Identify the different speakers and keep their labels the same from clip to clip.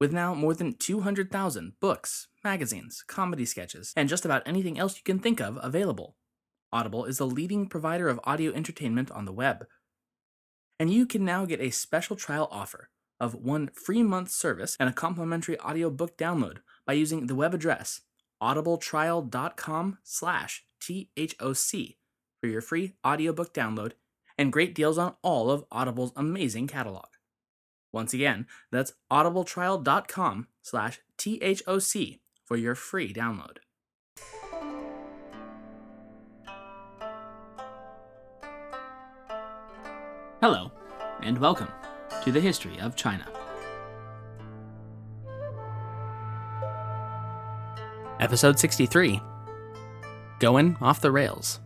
Speaker 1: With now more than 200,000 books, magazines, comedy sketches, and just about anything else you can think of available, Audible is the leading provider of audio entertainment on the web. And you can now get a special trial offer of one free month service and a complimentary audiobook download by using the web address audibletrial.com slash THOC for your free audiobook download and great deals on all of Audible's amazing catalog. Once again, that's audibletrial.com slash THOC for your free download. Hello, and welcome to the History of China. Episode 63 Going Off the Rails.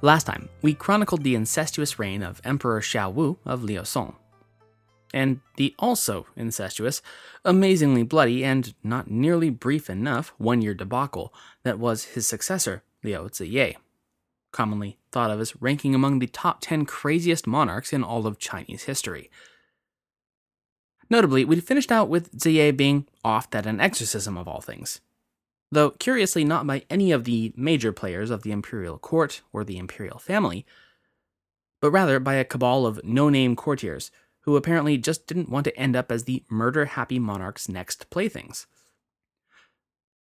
Speaker 1: Last time, we chronicled the incestuous reign of Emperor Xiao Wu of Liu Song, and the also incestuous, amazingly bloody, and not nearly brief enough one year debacle that was his successor, Liu Ziye, commonly thought of as ranking among the top 10 craziest monarchs in all of Chinese history. Notably, we finished out with Ziye being off at an exorcism of all things, though curiously not by any of the major players of the imperial court or the imperial family, but rather by a cabal of no name courtiers who apparently just didn't want to end up as the murder happy monarch's next playthings.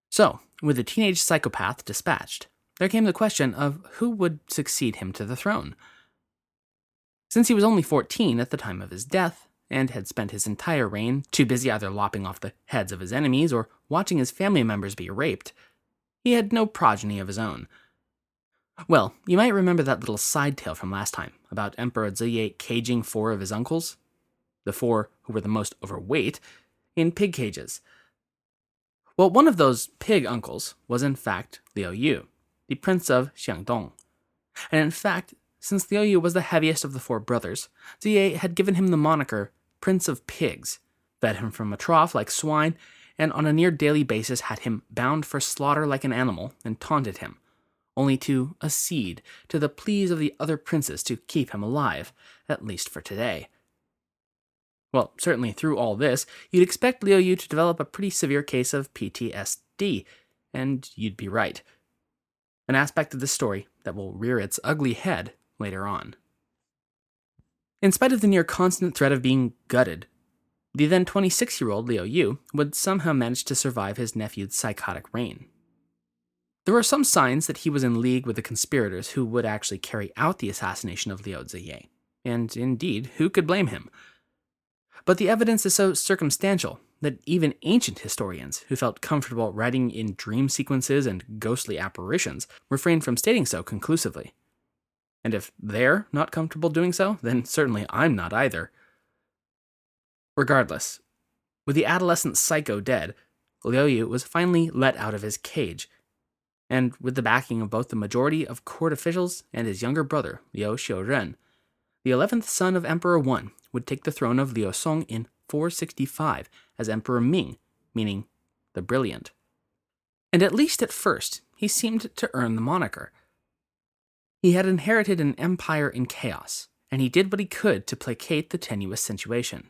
Speaker 1: So, with the teenage psychopath dispatched, there came the question of who would succeed him to the throne. Since he was only 14 at the time of his death, and had spent his entire reign too busy either lopping off the heads of his enemies or watching his family members be raped, he had no progeny of his own. Well, you might remember that little side tale from last time about Emperor Ziye caging four of his uncles, the four who were the most overweight, in pig cages. Well, one of those pig uncles was in fact Liu Yu, the prince of Xiangdong. And in fact, since Liu Yu was the heaviest of the four brothers, Ziye had given him the moniker Prince of Pigs, fed him from a trough like swine, and on a near daily basis had him bound for slaughter like an animal and taunted him, only to accede to the pleas of the other princes to keep him alive, at least for today. Well, certainly through all this, you'd expect Liu Yu to develop a pretty severe case of PTSD, and you'd be right. An aspect of the story that will rear its ugly head later on. In spite of the near constant threat of being gutted, the then 26 year old Liu Yu would somehow manage to survive his nephew's psychotic reign. There were some signs that he was in league with the conspirators who would actually carry out the assassination of Liu Ziye, and indeed, who could blame him? But the evidence is so circumstantial that even ancient historians who felt comfortable writing in dream sequences and ghostly apparitions refrained from stating so conclusively. And if they're not comfortable doing so, then certainly I'm not either. Regardless, with the adolescent psycho dead, Liu Yu was finally let out of his cage, and with the backing of both the majority of court officials and his younger brother, Liu Xiuren, the 11th son of Emperor Wen would take the throne of Liu Song in 465 as Emperor Ming, meaning the Brilliant. And at least at first, he seemed to earn the moniker. He had inherited an empire in chaos, and he did what he could to placate the tenuous situation.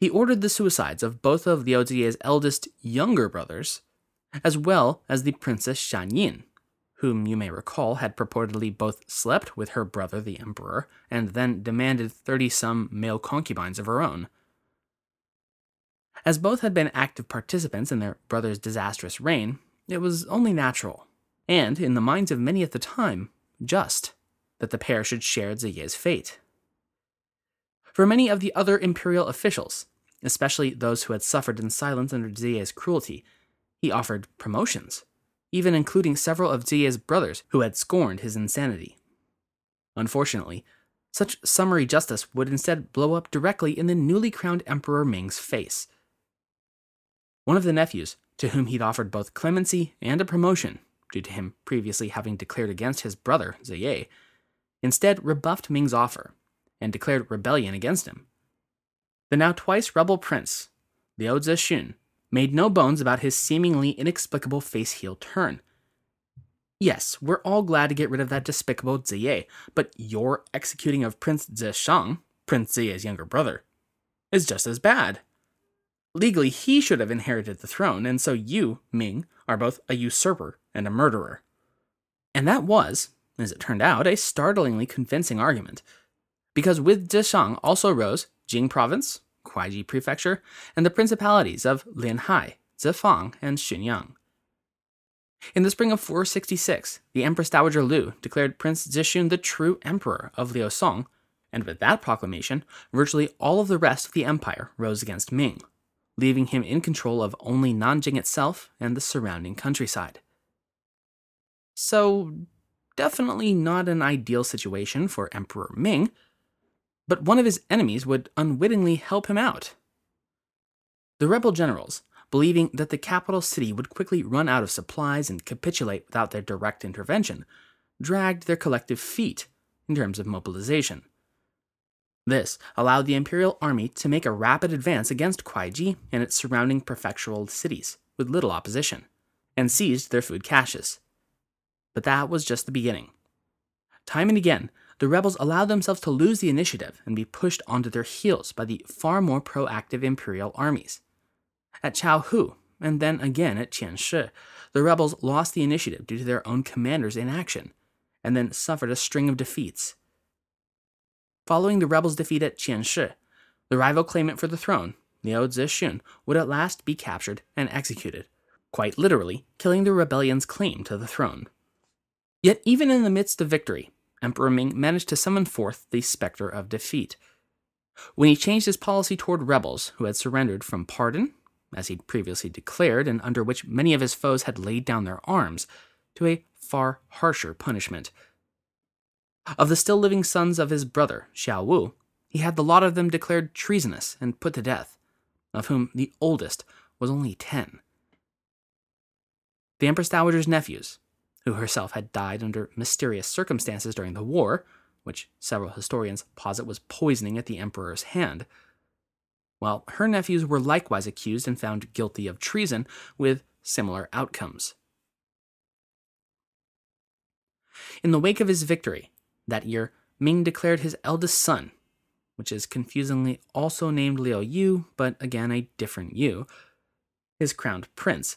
Speaker 1: He ordered the suicides of both of Liu eldest younger brothers, as well as the Princess Shan Yin, whom you may recall had purportedly both slept with her brother the emperor and then demanded thirty some male concubines of her own. As both had been active participants in their brother's disastrous reign, it was only natural, and, in the minds of many at the time, just, that the pair should share Ziye's fate. For many of the other imperial officials, especially those who had suffered in silence under Ziye's cruelty, he offered promotions, even including several of Ziye's brothers who had scorned his insanity. Unfortunately, such summary justice would instead blow up directly in the newly crowned Emperor Ming's face. One of the nephews, to whom he'd offered both clemency and a promotion, due to him previously having declared against his brother, Ziye, instead rebuffed Ming's offer and declared rebellion against him. The now twice rebel prince, Liu Zexun, made no bones about his seemingly inexplicable face heel turn. Yes, we're all glad to get rid of that despicable Ziye, but your executing of Prince Zeshang, Prince Ziye's younger brother, is just as bad. Legally, he should have inherited the throne, and so you, Ming, are both a usurper and a murderer. And that was, as it turned out, a startlingly convincing argument. Because with Zeshang also rose Jing Province, Kuaiji Prefecture, and the principalities of Linhai, Zefang, and Xunyang. In the spring of 466, the Empress Dowager Lu declared Prince Zexun the true emperor of Liu Song, and with that proclamation, virtually all of the rest of the empire rose against Ming, leaving him in control of only Nanjing itself and the surrounding countryside. So, definitely not an ideal situation for Emperor Ming, but one of his enemies would unwittingly help him out. The rebel generals, believing that the capital city would quickly run out of supplies and capitulate without their direct intervention, dragged their collective feet in terms of mobilization. This allowed the imperial army to make a rapid advance against Kuaiji and its surrounding prefectural cities with little opposition, and seized their food caches. But that was just the beginning. Time and again, the rebels allowed themselves to lose the initiative and be pushed onto their heels by the far more proactive imperial armies. At Chaohu, and then again at Qianshi, the rebels lost the initiative due to their own commanders' inaction, and then suffered a string of defeats. Following the rebels' defeat at Qianshi, the rival claimant for the throne, Liu Zexun, would at last be captured and executed, quite literally killing the rebellion's claim to the throne. Yet, even in the midst of victory, Emperor Ming managed to summon forth the specter of defeat. When he changed his policy toward rebels who had surrendered from pardon, as he'd previously declared, and under which many of his foes had laid down their arms, to a far harsher punishment. Of the still living sons of his brother, Xiao Wu, he had the lot of them declared treasonous and put to death, of whom the oldest was only ten. The Empress Dowager's nephews, who herself had died under mysterious circumstances during the war, which several historians posit was poisoning at the emperor's hand. While her nephews were likewise accused and found guilty of treason, with similar outcomes. In the wake of his victory, that year, Ming declared his eldest son, which is confusingly also named Liu Yu, but again a different Yu, his crowned prince.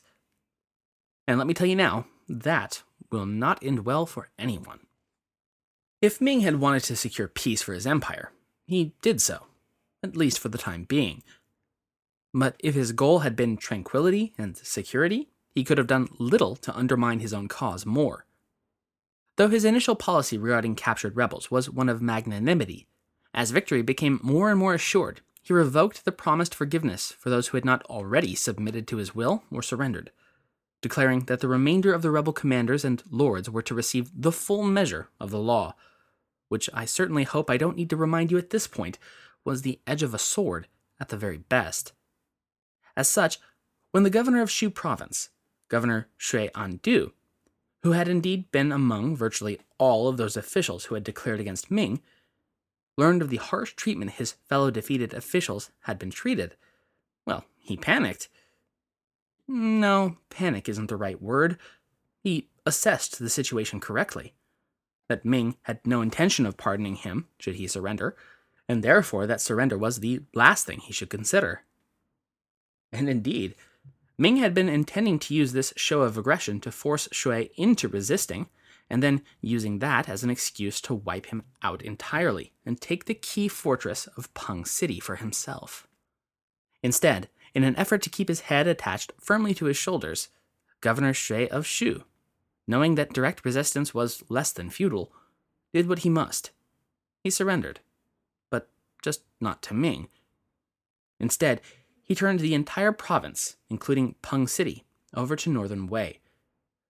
Speaker 1: And let me tell you now, that will not end well for anyone. If Ming had wanted to secure peace for his empire, he did so, at least for the time being. But if his goal had been tranquility and security, he could have done little to undermine his own cause more. Though his initial policy regarding captured rebels was one of magnanimity, as victory became more and more assured, he revoked the promised forgiveness for those who had not already submitted to his will or surrendered declaring that the remainder of the rebel commanders and lords were to receive the full measure of the law, which I certainly hope I don't need to remind you at this point was the edge of a sword at the very best. As such, when the governor of Xu province, Governor Xue Andu, who had indeed been among virtually all of those officials who had declared against Ming, learned of the harsh treatment his fellow defeated officials had been treated, well, he panicked no, panic isn't the right word. He assessed the situation correctly. That Ming had no intention of pardoning him should he surrender, and therefore that surrender was the last thing he should consider. And indeed, Ming had been intending to use this show of aggression to force Xue into resisting, and then using that as an excuse to wipe him out entirely and take the key fortress of Peng City for himself. Instead, in an effort to keep his head attached firmly to his shoulders, Governor Xue of Xu, knowing that direct resistance was less than futile, did what he must. He surrendered, but just not to Ming. Instead, he turned the entire province, including Peng City, over to Northern Wei,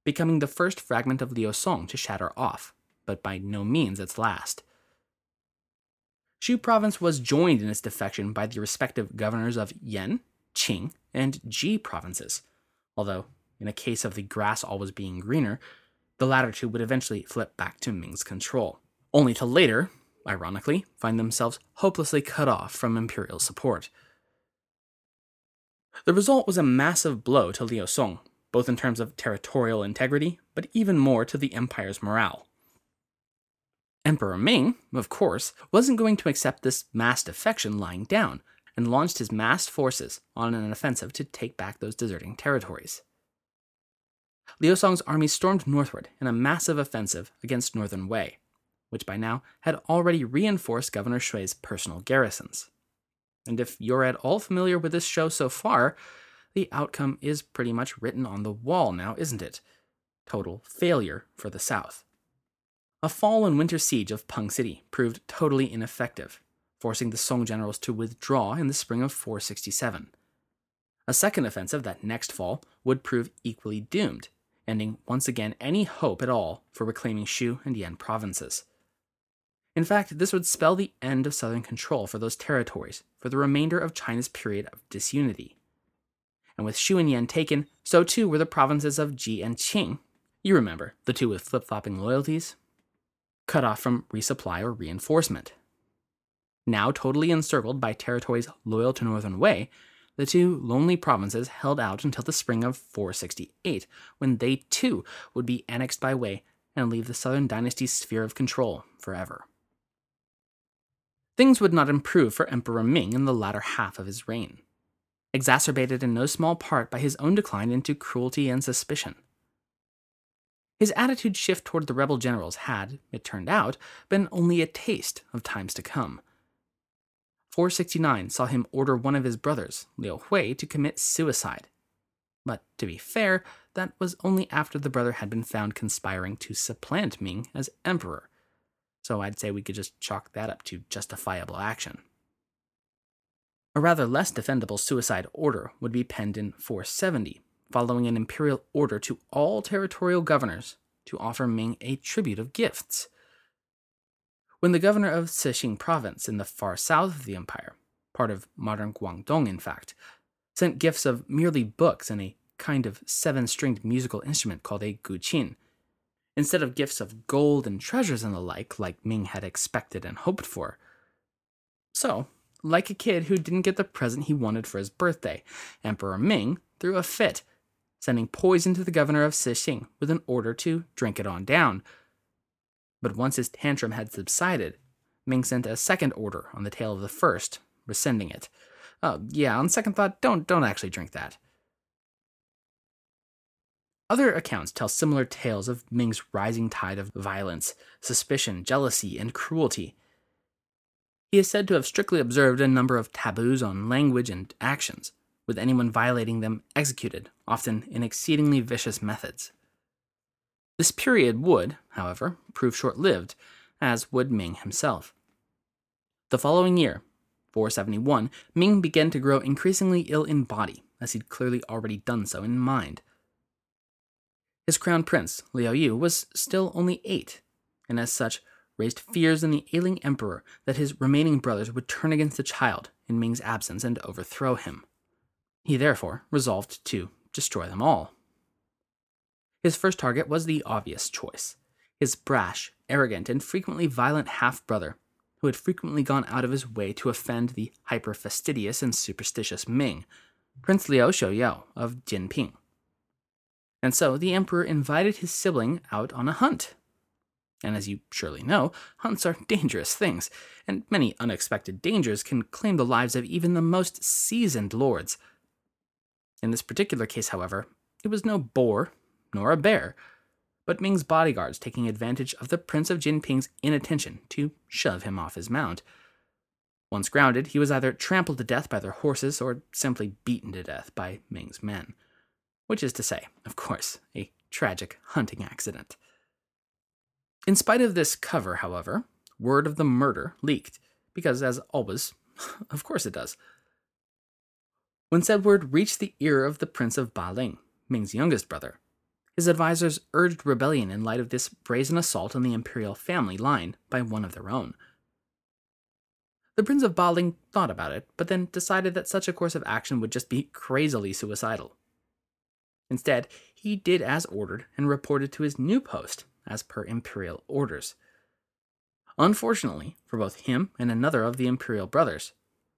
Speaker 1: becoming the first fragment of Liu Song to shatter off, but by no means its last. Xu province was joined in its defection by the respective governors of Yan, Qing, and Ji provinces, although, in a case of the grass always being greener, the latter two would eventually flip back to Ming's control, only to later, ironically, find themselves hopelessly cut off from imperial support. The result was a massive blow to Liu Song, both in terms of territorial integrity, but even more to the empire's morale. Emperor Ming, of course, wasn't going to accept this mass defection lying down, and launched his massed forces on an offensive to take back those deserting territories. Liu Song's army stormed northward in a massive offensive against Northern Wei, which by now had already reinforced Governor Xue's personal garrisons. And if you're at all familiar with this show so far, the outcome is pretty much written on the wall now, isn't it? Total failure for the South. A fall and winter siege of Peng City proved totally ineffective, forcing the Song generals to withdraw in the spring of 467. A second offensive that next fall would prove equally doomed, ending once again any hope at all for reclaiming Xu and Yan provinces. In fact, this would spell the end of southern control for those territories for the remainder of China's period of disunity. And with Xu and Yan taken, so too were the provinces of Ji and Qing. You remember, the two with flip flopping loyalties? Cut off from resupply or reinforcement. Now totally encircled by territories loyal to Northern Wei, the two lonely provinces held out until the spring of 468, when they too would be annexed by Wei and leave the southern dynasty's sphere of control forever. Things would not improve for Emperor Ming in the latter half of his reign, exacerbated in no small part by his own decline into cruelty and suspicion. His attitude shift toward the rebel generals had, it turned out, been only a taste of times to come. 469 saw him order one of his brothers, Liu Hui, to commit suicide. But to be fair, that was only after the brother had been found conspiring to supplant Ming as emperor so I'd say we could just chalk that up to justifiable action. A rather less defendable suicide order would be penned in 470, following an imperial order to all territorial governors to offer Ming a tribute of gifts. When the governor of Cixing province in the far south of the empire, part of modern Guangdong in fact, sent gifts of merely books and a kind of seven stringed musical instrument called a guqin, instead of gifts of gold and treasures and the like, like Ming had expected and hoped for. So, like a kid who didn't get the present he wanted for his birthday, Emperor Ming threw a fit, sending poison to the governor of Cixing with an order to drink it on down. But once his tantrum had subsided, Ming sent a second order on the tail of the first, rescinding it. Uh, yeah, on second thought, don't don't actually drink that. Other accounts tell similar tales of Ming's rising tide of violence, suspicion, jealousy, and cruelty. He is said to have strictly observed a number of taboos on language and actions, with anyone violating them executed, often in exceedingly vicious methods. This period would, however, prove short lived, as would Ming himself. The following year, 471, Ming began to grow increasingly ill in body, as he'd clearly already done so in mind. His crown prince, Liu Yu, was still only eight, and as such raised fears in the ailing emperor that his remaining brothers would turn against the child in Ming's absence and overthrow him. He therefore resolved to destroy them all. His first target was the obvious choice his brash, arrogant, and frequently violent half brother, who had frequently gone out of his way to offend the hyper fastidious and superstitious Ming, Prince Liu Xiaoyao of Jinping. And so the emperor invited his sibling out on a hunt. And as you surely know, hunts are dangerous things, and many unexpected dangers can claim the lives of even the most seasoned lords. In this particular case, however, it was no boar, nor a bear, but Ming's bodyguards taking advantage of the Prince of Jinping's inattention to shove him off his mount. Once grounded, he was either trampled to death by their horses or simply beaten to death by Ming's men which is to say, of course, a tragic hunting accident. In spite of this cover, however, word of the murder leaked, because, as always, of course it does. When said word reached the ear of the Prince of Ba Ling, Ming's youngest brother, His advisors urged rebellion in light of this brazen assault on the imperial family line by one of their own. The Prince of Baling thought about it, but then decided that such a course of action would just be crazily suicidal. Instead, he did as ordered and reported to his new post as per imperial orders. Unfortunately, for both him and another of the imperial brothers,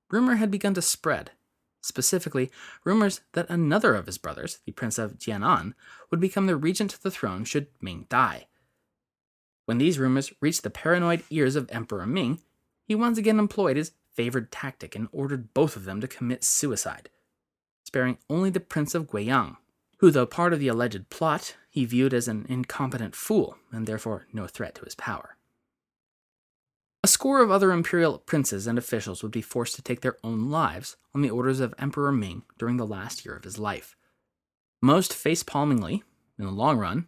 Speaker 1: rumor had begun to spread. Specifically, rumors that another of his brothers, the Prince of Jianan, would become the regent to the throne should Ming die. When these rumors reached the paranoid ears of Emperor Ming, he once again employed his favored tactic and ordered both of them to commit suicide, sparing only the Prince of Guiyang, who, though part of the alleged plot, he viewed as an incompetent fool and therefore no threat to his power. A score of other imperial princes and officials would be forced to take their own lives on the orders of Emperor Ming during the last year of his life. Most face-palmingly, in the long run,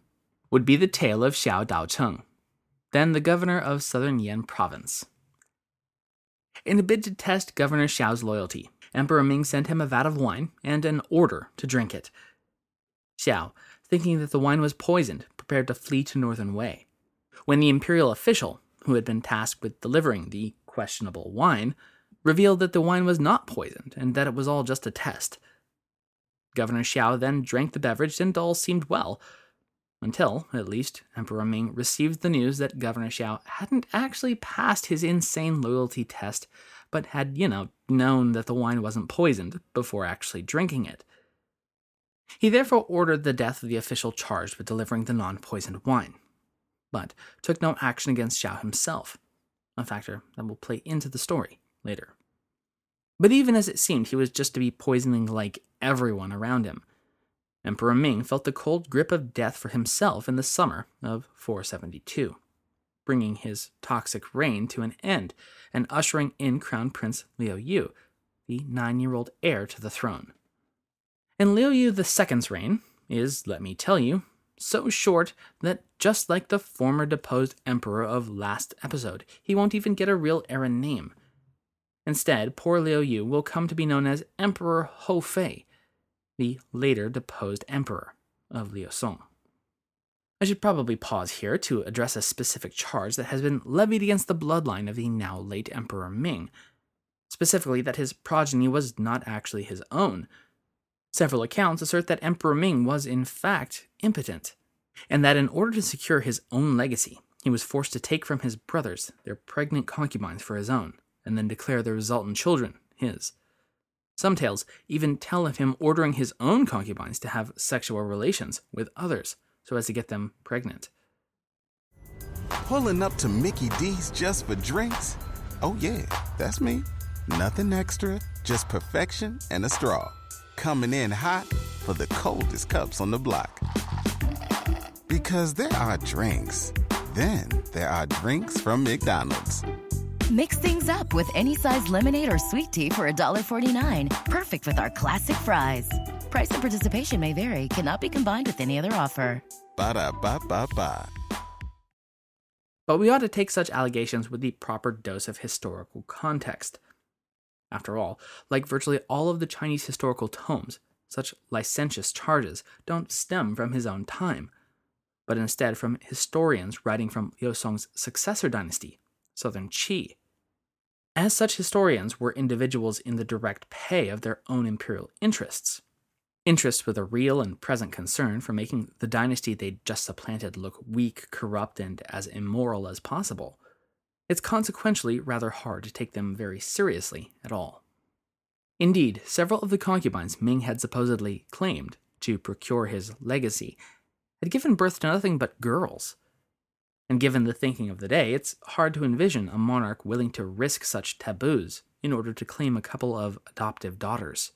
Speaker 1: would be the tale of Xiao Daocheng, then the governor of southern Yan province. In a bid to test Governor Xiao's loyalty, Emperor Ming sent him a vat of wine and an order to drink it. Xiao, thinking that the wine was poisoned, prepared to flee to Northern Wei. When the imperial official, who had been tasked with delivering the questionable wine, revealed that the wine was not poisoned and that it was all just a test. Governor Xiao then drank the beverage and all seemed well, until, at least, Emperor Ming received the news that Governor Xiao hadn't actually passed his insane loyalty test, but had, you know, known that the wine wasn't poisoned before actually drinking it. He therefore ordered the death of the official charged with delivering the non poisoned wine, but took no action against Xiao himself, a factor that will play into the story later. But even as it seemed he was just to be poisoning like everyone around him, Emperor Ming felt the cold grip of death for himself in the summer of 472, bringing his toxic reign to an end and ushering in Crown Prince Liu Yu, the nine year old heir to the throne. And Liu Yu II's reign is, let me tell you, so short that just like the former deposed emperor of last episode, he won't even get a real era name. Instead, poor Liu Yu will come to be known as Emperor Hou Fei, the later deposed emperor of Liu Song. I should probably pause here to address a specific charge that has been levied against the bloodline of the now late Emperor Ming, specifically that his progeny was not actually his own, Several accounts assert that Emperor Ming was, in fact, impotent, and that in order to secure his own legacy, he was forced to take from his brothers their pregnant concubines for his own, and then declare the resultant children his. Some tales even tell of him ordering his own concubines to have sexual relations with others so as to get them pregnant.
Speaker 2: Pulling up to Mickey D's just for drinks? Oh, yeah, that's me. Nothing extra, just perfection and a straw coming in hot for the coldest cups on the block. Because there are drinks, then there are drinks from McDonald's.
Speaker 3: Mix things up with any size lemonade or sweet tea for $1.49. Perfect with our classic fries. Price and participation may vary, cannot be combined with any other offer.
Speaker 2: Ba da ba ba ba.
Speaker 1: But we ought to take such allegations with the proper dose of historical context. After all, like virtually all of the Chinese historical tomes, such licentious charges don't stem from his own time, but instead from historians writing from Liu Song's successor dynasty, Southern Qi. As such historians were individuals in the direct pay of their own imperial interests. Interests with a real and present concern for making the dynasty they'd just supplanted look weak, corrupt, and as immoral as possible it's consequentially rather hard to take them very seriously at all. Indeed, several of the concubines Ming had supposedly claimed to procure his legacy had given birth to nothing but girls. And given the thinking of the day, it's hard to envision a monarch willing to risk such taboos in order to claim a couple of adoptive daughters.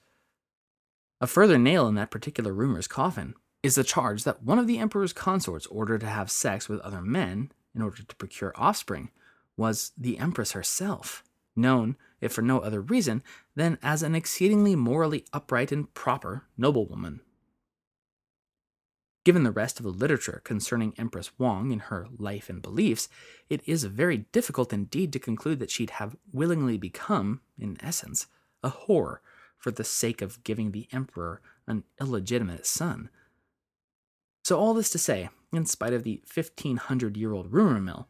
Speaker 1: A further nail in that particular rumor's coffin is the charge that one of the emperor's consorts ordered to have sex with other men in order to procure offspring was the Empress herself, known, if for no other reason, than as an exceedingly morally upright and proper noblewoman. Given the rest of the literature concerning Empress Wang and her life and beliefs, it is very difficult indeed to conclude that she'd have willingly become, in essence, a whore for the sake of giving the emperor an illegitimate son. So, all this to say, in spite of the 1500 year old rumor mill,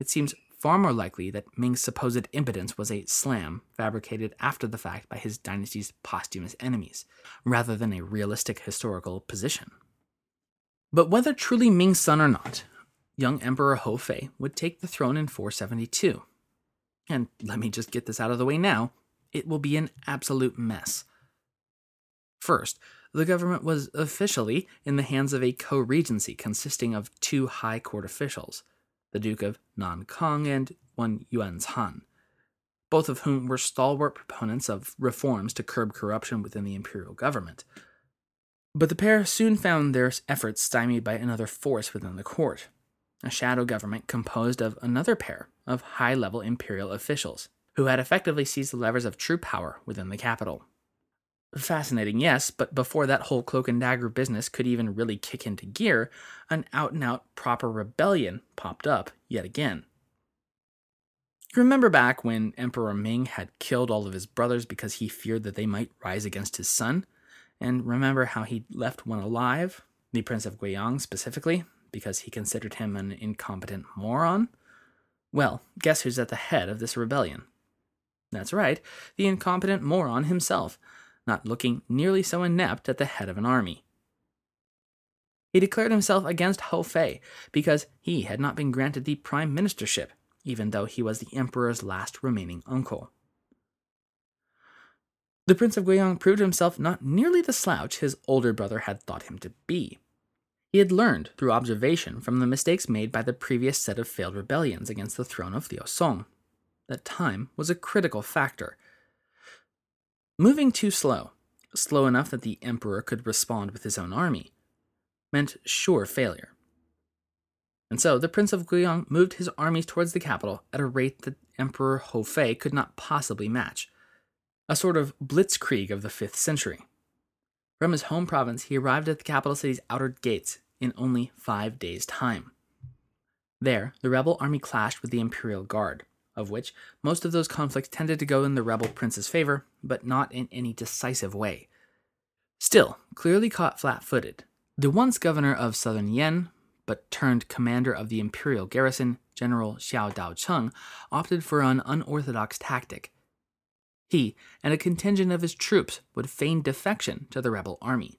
Speaker 1: it seems far more likely that Ming's supposed impotence was a slam fabricated after the fact by his dynasty's posthumous enemies, rather than a realistic historical position. But whether truly Ming's son or not, young Emperor Hou Fei would take the throne in 472. And let me just get this out of the way now it will be an absolute mess. First, the government was officially in the hands of a co regency consisting of two high court officials, the Duke of Nankang and one Yuan Han, both of whom were stalwart proponents of reforms to curb corruption within the imperial government. But the pair soon found their efforts stymied by another force within the court a shadow government composed of another pair of high level imperial officials who had effectively seized the levers of true power within the capital. Fascinating, yes, but before that whole cloak and dagger business could even really kick into gear, an out and out proper rebellion popped up yet again. You remember back when Emperor Ming had killed all of his brothers because he feared that they might rise against his son? And remember how he left one alive, the Prince of Guiyang specifically, because he considered him an incompetent moron? Well, guess who's at the head of this rebellion? That's right, the incompetent moron himself not looking nearly so inept at the head of an army. He declared himself against Hou Fei because he had not been granted the prime ministership, even though he was the emperor's last remaining uncle. The Prince of Guiyang proved himself not nearly the slouch his older brother had thought him to be. He had learned through observation from the mistakes made by the previous set of failed rebellions against the throne of Liu Song. That time was a critical factor, Moving too slow, slow enough that the emperor could respond with his own army, meant sure failure. And so the Prince of Guiyang moved his armies towards the capital at a rate that Emperor Hou Fei could not possibly match, a sort of blitzkrieg of the 5th century. From his home province, he arrived at the capital city's outer gates in only five days' time. There, the rebel army clashed with the Imperial Guard, of which most of those conflicts tended to go in the rebel prince's favor, but not in any decisive way. Still, clearly caught flat footed, the once governor of southern Yan, but turned commander of the imperial garrison, General Xiao Daocheng, opted for an unorthodox tactic. He and a contingent of his troops would feign defection to the rebel army.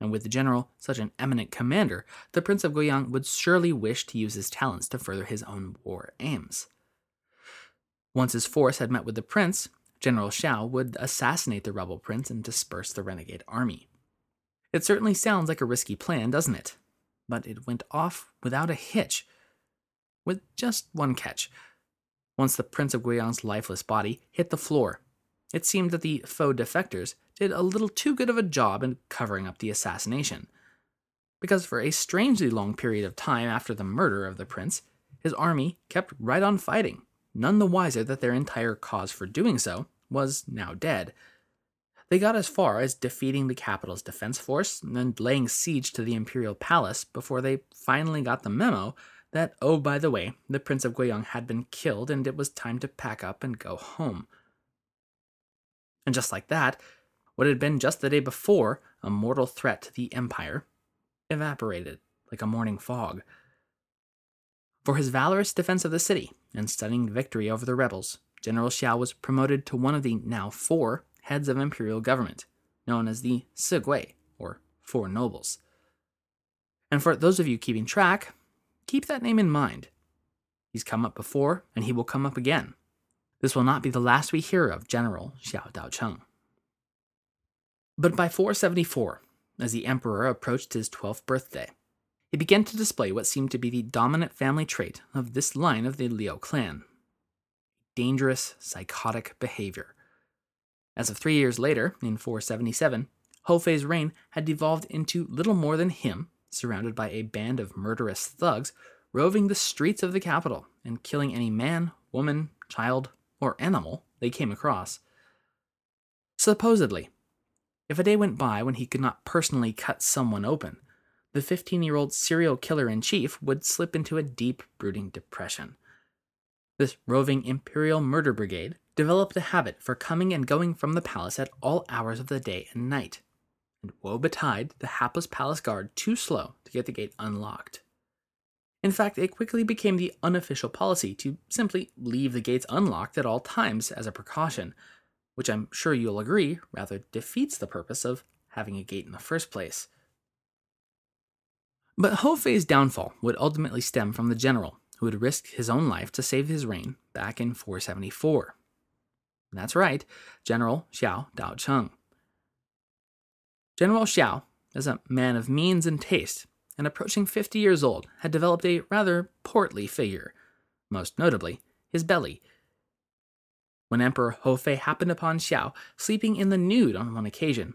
Speaker 1: And with the general such an eminent commander, the Prince of Guiyang would surely wish to use his talents to further his own war aims. Once his force had met with the prince, General Xiao would assassinate the rebel prince and disperse the renegade army. It certainly sounds like a risky plan, doesn't it? But it went off without a hitch, with just one catch. Once the Prince of Guiyang's lifeless body hit the floor, it seemed that the faux defectors did a little too good of a job in covering up the assassination. Because for a strangely long period of time after the murder of the prince, his army kept right on fighting none the wiser that their entire cause for doing so was now dead. They got as far as defeating the capital's defense force and laying siege to the imperial palace before they finally got the memo that, oh, by the way, the Prince of Guiyang had been killed and it was time to pack up and go home. And just like that, what had been just the day before a mortal threat to the empire evaporated like a morning fog. For his valorous defense of the city and stunning victory over the rebels, General Xiao was promoted to one of the now four heads of imperial government, known as the Sigui, or Four Nobles. And for those of you keeping track, keep that name in mind. He's come up before, and he will come up again. This will not be the last we hear of General Xiao Daocheng. But by 474, as the emperor approached his 12th birthday, he began to display what seemed to be the dominant family trait of this line of the Liu clan dangerous, psychotic behavior. As of three years later, in 477, Hou Fei's reign had devolved into little more than him, surrounded by a band of murderous thugs, roving the streets of the capital and killing any man, woman, child, or animal they came across. Supposedly, if a day went by when he could not personally cut someone open, the 15 year old serial killer in chief would slip into a deep, brooding depression. This roving Imperial Murder Brigade developed a habit for coming and going from the palace at all hours of the day and night, and woe betide the hapless palace guard too slow to get the gate unlocked. In fact, it quickly became the unofficial policy to simply leave the gates unlocked at all times as a precaution, which I'm sure you'll agree rather defeats the purpose of having a gate in the first place. But Hou Fei's downfall would ultimately stem from the general who had risked his own life to save his reign back in 474. That's right, General Xiao Daocheng. General Xiao, as a man of means and taste, and approaching 50 years old, had developed a rather portly figure, most notably his belly. When Emperor Houfei happened upon Xiao sleeping in the nude on one occasion,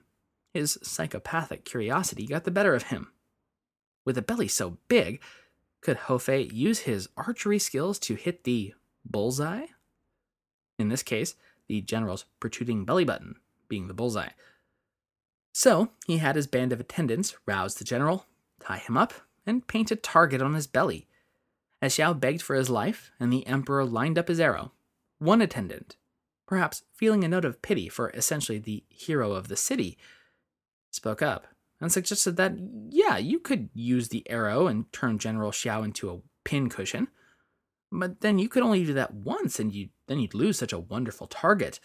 Speaker 1: his psychopathic curiosity got the better of him. With a belly so big, could Houfei use his archery skills to hit the bullseye? In this case, the general's protruding belly button being the bullseye. So he had his band of attendants rouse the general, tie him up, and paint a target on his belly. As Xiao begged for his life and the emperor lined up his arrow, one attendant, perhaps feeling a note of pity for essentially the hero of the city, spoke up and suggested that, yeah, you could use the arrow and turn General Xiao into a pincushion, but then you could only do that once and you then you'd lose such a wonderful target.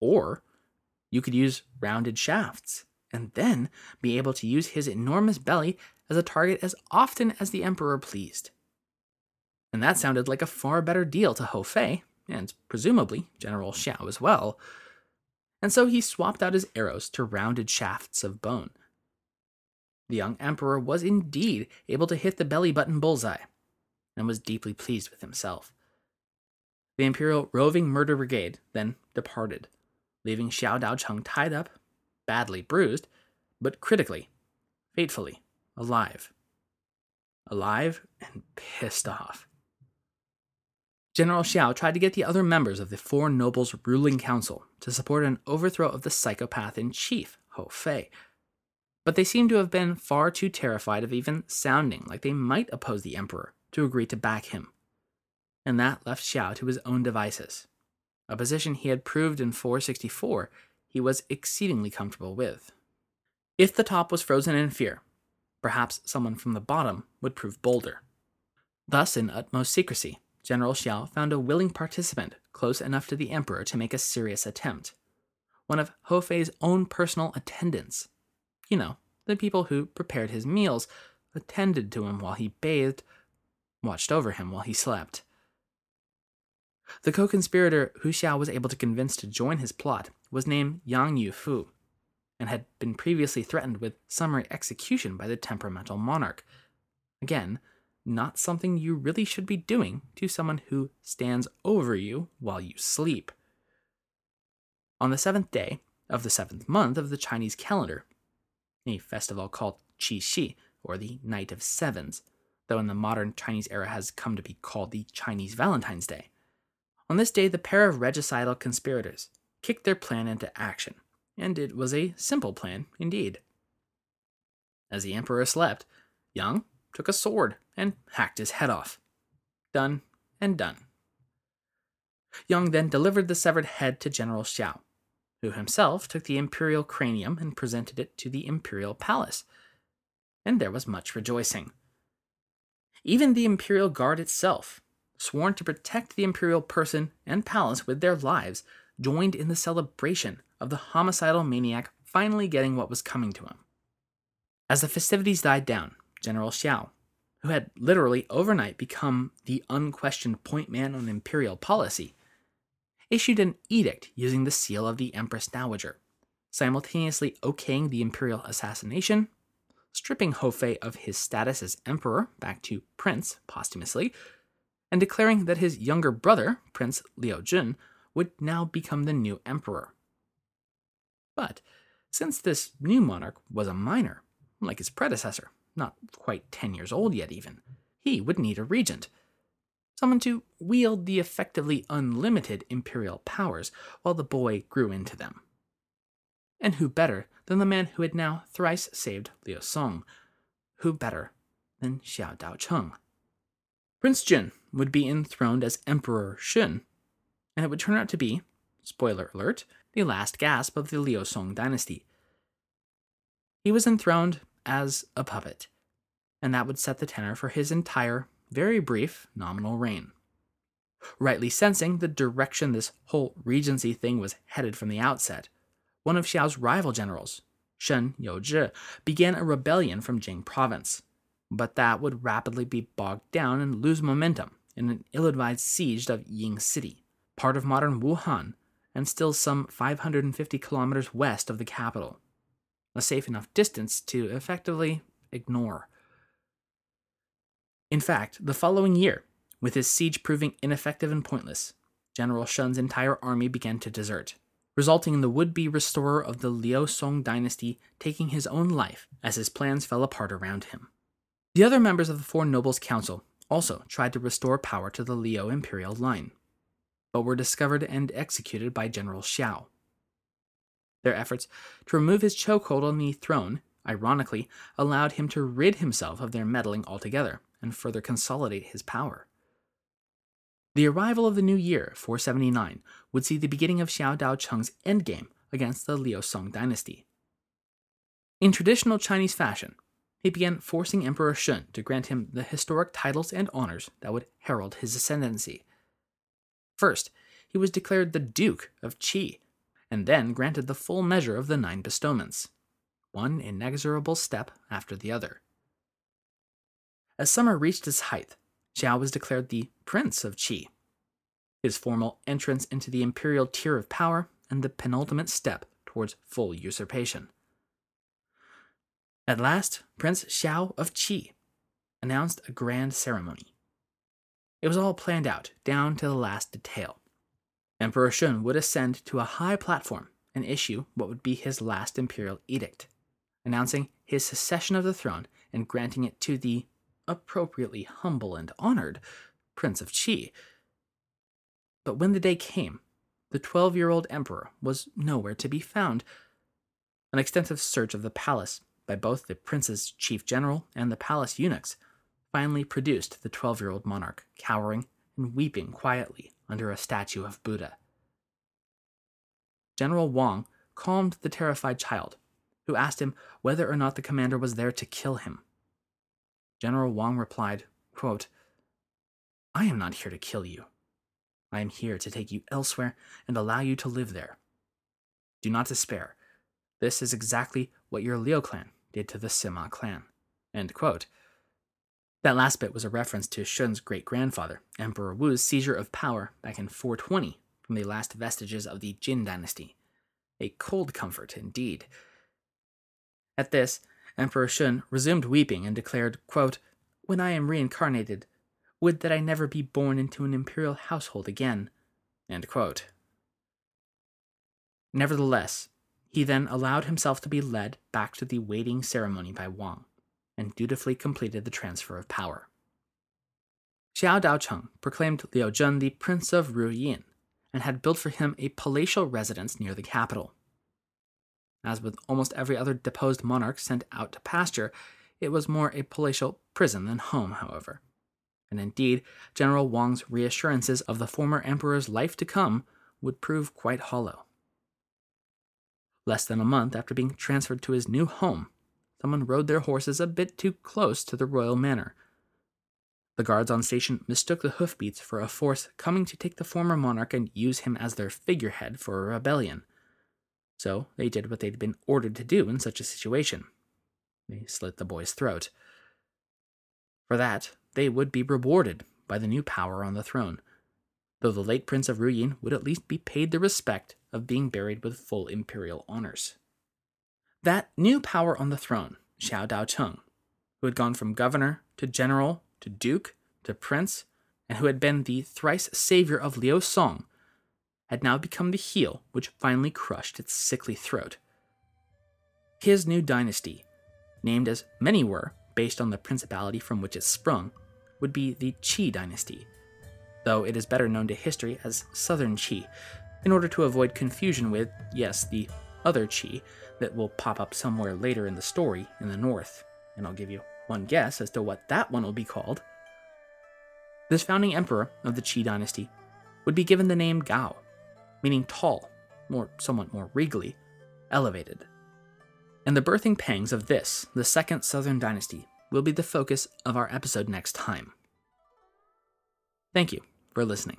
Speaker 1: Or you could use rounded shafts, and then be able to use his enormous belly as a target as often as the Emperor pleased. And that sounded like a far better deal to Hou Fei, and presumably General Xiao as well. And so he swapped out his arrows to rounded shafts of bone. The young emperor was indeed able to hit the belly button bullseye, and was deeply pleased with himself. The Imperial Roving Murder Brigade then departed, leaving Xiao Daocheng tied up, badly bruised, but critically, fatefully, alive. Alive and pissed off. General Xiao tried to get the other members of the Four Nobles ruling council to support an overthrow of the psychopath in chief, Hou Fei. But they seemed to have been far too terrified of even sounding like they might oppose the emperor to agree to back him. And that left Xiao to his own devices, a position he had proved in 464 he was exceedingly comfortable with. If the top was frozen in fear, perhaps someone from the bottom would prove bolder. Thus, in utmost secrecy, General Xiao found a willing participant close enough to the emperor to make a serious attempt. One of Hou Fei's own personal attendants. You know, the people who prepared his meals, attended to him while he bathed, watched over him while he slept. The co conspirator Hu Xiao was able to convince to join his plot was named Yang Yufu, and had been previously threatened with summary execution by the temperamental monarch. Again, not something you really should be doing to someone who stands over you while you sleep. On the seventh day of the seventh month of the Chinese calendar, a festival called Qi Xi, or the Night of Sevens, though in the modern Chinese era has come to be called the Chinese Valentine's Day. On this day, the pair of regicidal conspirators kicked their plan into action, and it was a simple plan indeed. As the emperor slept, Yang took a sword and hacked his head off. Done and done. Yang then delivered the severed head to General Xiao, who himself took the imperial cranium and presented it to the imperial palace. And there was much rejoicing. Even the imperial guard itself, sworn to protect the imperial person and palace with their lives, joined in the celebration of the homicidal maniac finally getting what was coming to him. As the festivities died down, General Xiao, who had literally overnight become the unquestioned point man on imperial policy, issued an edict using the seal of the Empress Dowager, simultaneously okaying the imperial assassination, stripping Hou Fei of his status as emperor back to prince posthumously, and declaring that his younger brother, Prince Liu Zhun, would now become the new emperor. But since this new monarch was a minor, like his predecessor, not quite 10 years old yet even, he would need a regent. Someone to wield the effectively unlimited imperial powers while the boy grew into them. And who better than the man who had now thrice saved Liu Song? Who better than Xiao Dao Daocheng? Prince Jin would be enthroned as Emperor Shun, and it would turn out to be, spoiler alert, the last gasp of the Liu Song dynasty. He was enthroned as a puppet, and that would set the tenor for his entire, very brief, nominal reign. Rightly sensing the direction this whole regency thing was headed from the outset, one of Xiao's rival generals, Shen Youzhi, began a rebellion from Jing province. But that would rapidly be bogged down and lose momentum in an ill advised siege of Ying City, part of modern Wuhan, and still some 550 kilometers west of the capital. A safe enough distance to effectively ignore. In fact, the following year, with his siege proving ineffective and pointless, General Shen's entire army began to desert, resulting in the would be restorer of the Liu Song dynasty taking his own life as his plans fell apart around him. The other members of the Four Nobles Council also tried to restore power to the Liu imperial line, but were discovered and executed by General Xiao. Their efforts to remove his chokehold on the throne, ironically, allowed him to rid himself of their meddling altogether and further consolidate his power. The arrival of the new year, 479, would see the beginning of Xiao Daocheng's endgame against the Liu Song dynasty. In traditional Chinese fashion, he began forcing Emperor Shun to grant him the historic titles and honors that would herald his ascendancy. First, he was declared the Duke of Qi, and then granted the full measure of the nine bestowments, one inexorable step after the other. As summer reached its height, Xiao was declared the Prince of Qi, his formal entrance into the imperial tier of power and the penultimate step towards full usurpation. At last, Prince Xiao of Qi announced a grand ceremony. It was all planned out, down to the last detail. Emperor Shun would ascend to a high platform and issue what would be his last imperial edict, announcing his secession of the throne and granting it to the appropriately humble and honored Prince of Qi. But when the day came, the 12 year old emperor was nowhere to be found. An extensive search of the palace by both the prince's chief general and the palace eunuchs finally produced the 12 year old monarch cowering and weeping quietly under a statue of Buddha. General Wang calmed the terrified child, who asked him whether or not the commander was there to kill him. General Wang replied, quote, I am not here to kill you. I am here to take you elsewhere and allow you to live there. Do not despair. This is exactly what your Liu clan did to the Sima clan. That last bit was a reference to Shun's great grandfather, Emperor Wu's seizure of power back in 420 from the last vestiges of the Jin dynasty. A cold comfort indeed. At this, Emperor Shun resumed weeping and declared, quote, When I am reincarnated, would that I never be born into an imperial household again. Nevertheless, he then allowed himself to be led back to the waiting ceremony by Wang, and dutifully completed the transfer of power. Xiao Daocheng proclaimed Liu Zhun the Prince of Ruyin, and had built for him a palatial residence near the capital. As with almost every other deposed monarch sent out to pasture, it was more a palatial prison than home, however. And indeed, General Wang's reassurances of the former emperor's life to come would prove quite hollow. Less than a month after being transferred to his new home, someone rode their horses a bit too close to the royal manor. The guards on station mistook the hoofbeats for a force coming to take the former monarch and use him as their figurehead for a rebellion. So they did what they'd been ordered to do in such a situation they slit the boy's throat. For that, they would be rewarded by the new power on the throne, though the late Prince of Ruyin would at least be paid the respect of being buried with full imperial honors. That new power on the throne, Xiao Daocheng, who had gone from governor to general to duke to prince, and who had been the thrice savior of Liu Song, had now become the heel which finally crushed its sickly throat. His new dynasty, named as many were based on the principality from which it sprung, would be the Qi dynasty, though it is better known to history as Southern Qi, in order to avoid confusion with, yes, the other Qi that will pop up somewhere later in the story in the north, and I'll give you one guess as to what that one will be called. This founding emperor of the Qi dynasty would be given the name Gao, meaning tall, or somewhat more regally, elevated. And the birthing pangs of this, the Second Southern Dynasty, will be the focus of our episode next time. Thank you for listening.